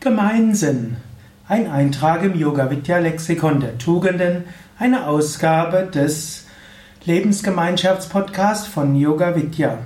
Gemeinsinn. Ein Eintrag im Yoga Vidya Lexikon der Tugenden, eine Ausgabe des Lebensgemeinschaftspodcasts von Yoga Vidya.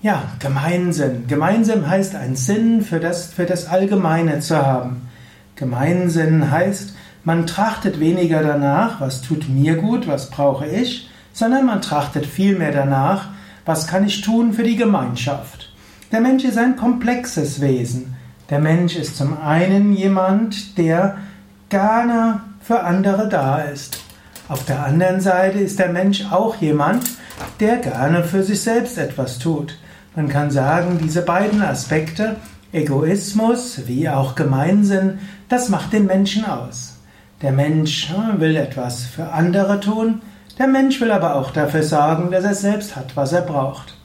Ja, Gemeinsinn. Gemeinsinn heißt ein Sinn für das, für das Allgemeine zu haben. Gemeinsinn heißt, man trachtet weniger danach, was tut mir gut, was brauche ich, sondern man trachtet vielmehr danach, was kann ich tun für die Gemeinschaft. Der Mensch ist ein komplexes Wesen. Der Mensch ist zum einen jemand, der gerne für andere da ist. Auf der anderen Seite ist der Mensch auch jemand, der gerne für sich selbst etwas tut. Man kann sagen, diese beiden Aspekte, Egoismus wie auch Gemeinsinn, das macht den Menschen aus. Der Mensch hm, will etwas für andere tun, der Mensch will aber auch dafür sorgen, dass er selbst hat, was er braucht.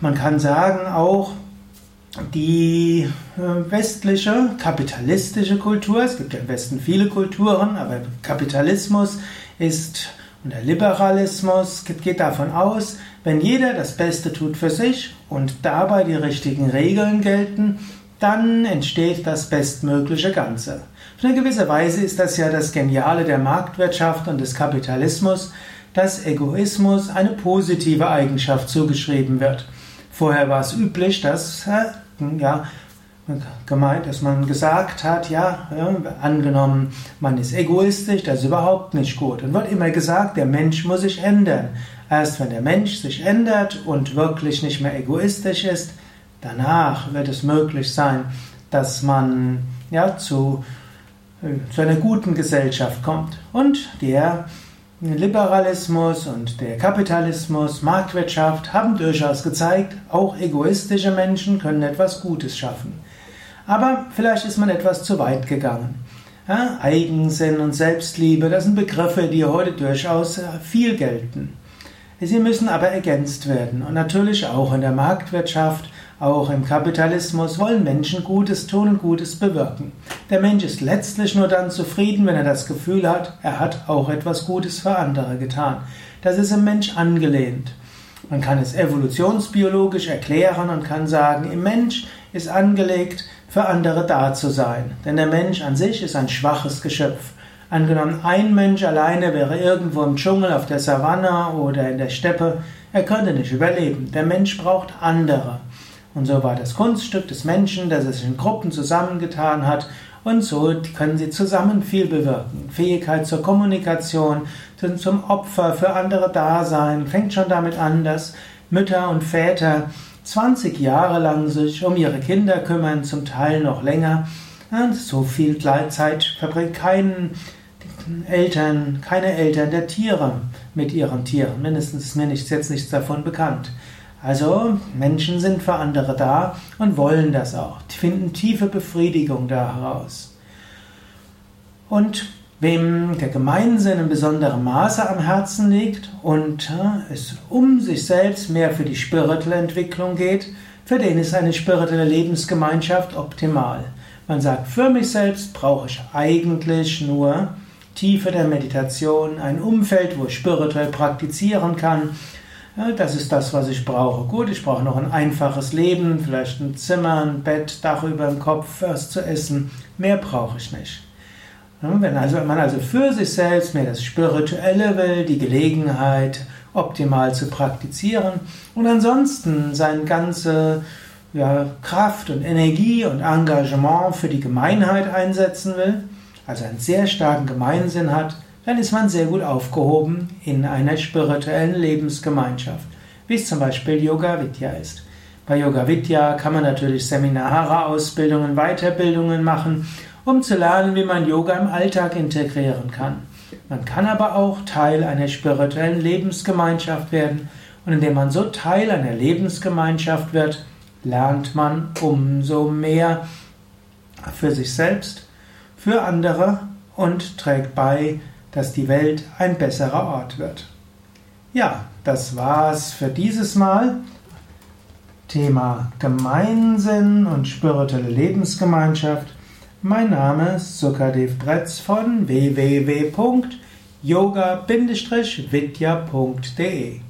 Man kann sagen auch, die äh, westliche kapitalistische Kultur, es gibt ja im Westen viele Kulturen, aber Kapitalismus ist und der Liberalismus geht davon aus, wenn jeder das Beste tut für sich und dabei die richtigen Regeln gelten, dann entsteht das bestmögliche Ganze. Auf eine gewisse Weise ist das ja das Geniale der Marktwirtschaft und des Kapitalismus, dass Egoismus eine positive Eigenschaft zugeschrieben wird. Vorher war es üblich, dass ja, gemeint, dass man gesagt hat, ja, angenommen, man ist egoistisch, das ist überhaupt nicht gut. Und wird immer gesagt, der Mensch muss sich ändern. Erst wenn der Mensch sich ändert und wirklich nicht mehr egoistisch ist, danach wird es möglich sein, dass man ja, zu, zu einer guten Gesellschaft kommt. Und der Liberalismus und der Kapitalismus, Marktwirtschaft haben durchaus gezeigt, auch egoistische Menschen können etwas Gutes schaffen. Aber vielleicht ist man etwas zu weit gegangen. Ja, Eigensinn und Selbstliebe, das sind Begriffe, die heute durchaus viel gelten. Sie müssen aber ergänzt werden. Und natürlich auch in der Marktwirtschaft auch im Kapitalismus wollen Menschen Gutes tun und Gutes bewirken. Der Mensch ist letztlich nur dann zufrieden, wenn er das Gefühl hat, er hat auch etwas Gutes für andere getan. Das ist im Mensch angelehnt. Man kann es evolutionsbiologisch erklären und kann sagen, im Mensch ist angelegt, für andere da zu sein. Denn der Mensch an sich ist ein schwaches Geschöpf. Angenommen, ein Mensch alleine wäre irgendwo im Dschungel, auf der Savanne oder in der Steppe, er könnte nicht überleben. Der Mensch braucht andere. Und so war das Kunststück des Menschen, dass er sich in Gruppen zusammengetan hat und so können sie zusammen viel bewirken. Fähigkeit zur Kommunikation, zum Opfer für andere Dasein, fängt schon damit an, dass Mütter und Väter 20 Jahre lang sich um ihre Kinder kümmern, zum Teil noch länger. Und so viel Zeit verbringt kein Eltern, keine Eltern der Tiere mit ihren Tieren. Mindestens ist mir nichts, jetzt nichts davon bekannt. Also Menschen sind für andere da und wollen das auch, finden tiefe Befriedigung da heraus. Und wem der Gemeinsinn in besonderem Maße am Herzen liegt und es um sich selbst mehr für die spirituelle Entwicklung geht, für den ist eine spirituelle Lebensgemeinschaft optimal. Man sagt, für mich selbst brauche ich eigentlich nur Tiefe der Meditation, ein Umfeld, wo ich spirituell praktizieren kann, das ist das, was ich brauche. Gut, ich brauche noch ein einfaches Leben, vielleicht ein Zimmer, ein Bett, Dach über dem Kopf, was zu essen. Mehr brauche ich nicht. Wenn also, man also für sich selbst mehr das Spirituelle will, die Gelegenheit optimal zu praktizieren und ansonsten seine ganze ja, Kraft und Energie und Engagement für die Gemeinheit einsetzen will, also einen sehr starken Gemeinsinn hat, dann ist man sehr gut aufgehoben in einer spirituellen Lebensgemeinschaft, wie es zum Beispiel Yoga Vidya ist. Bei Yoga Vidya kann man natürlich Seminare, Ausbildungen, Weiterbildungen machen, um zu lernen, wie man Yoga im Alltag integrieren kann. Man kann aber auch Teil einer spirituellen Lebensgemeinschaft werden und indem man so Teil einer Lebensgemeinschaft wird, lernt man umso mehr für sich selbst, für andere und trägt bei dass die Welt ein besserer Ort wird. Ja, das war's für dieses Mal. Thema Gemeinsinn und spirituelle Lebensgemeinschaft. Mein Name ist Sukadev Bretz von www.yoga-vidya.de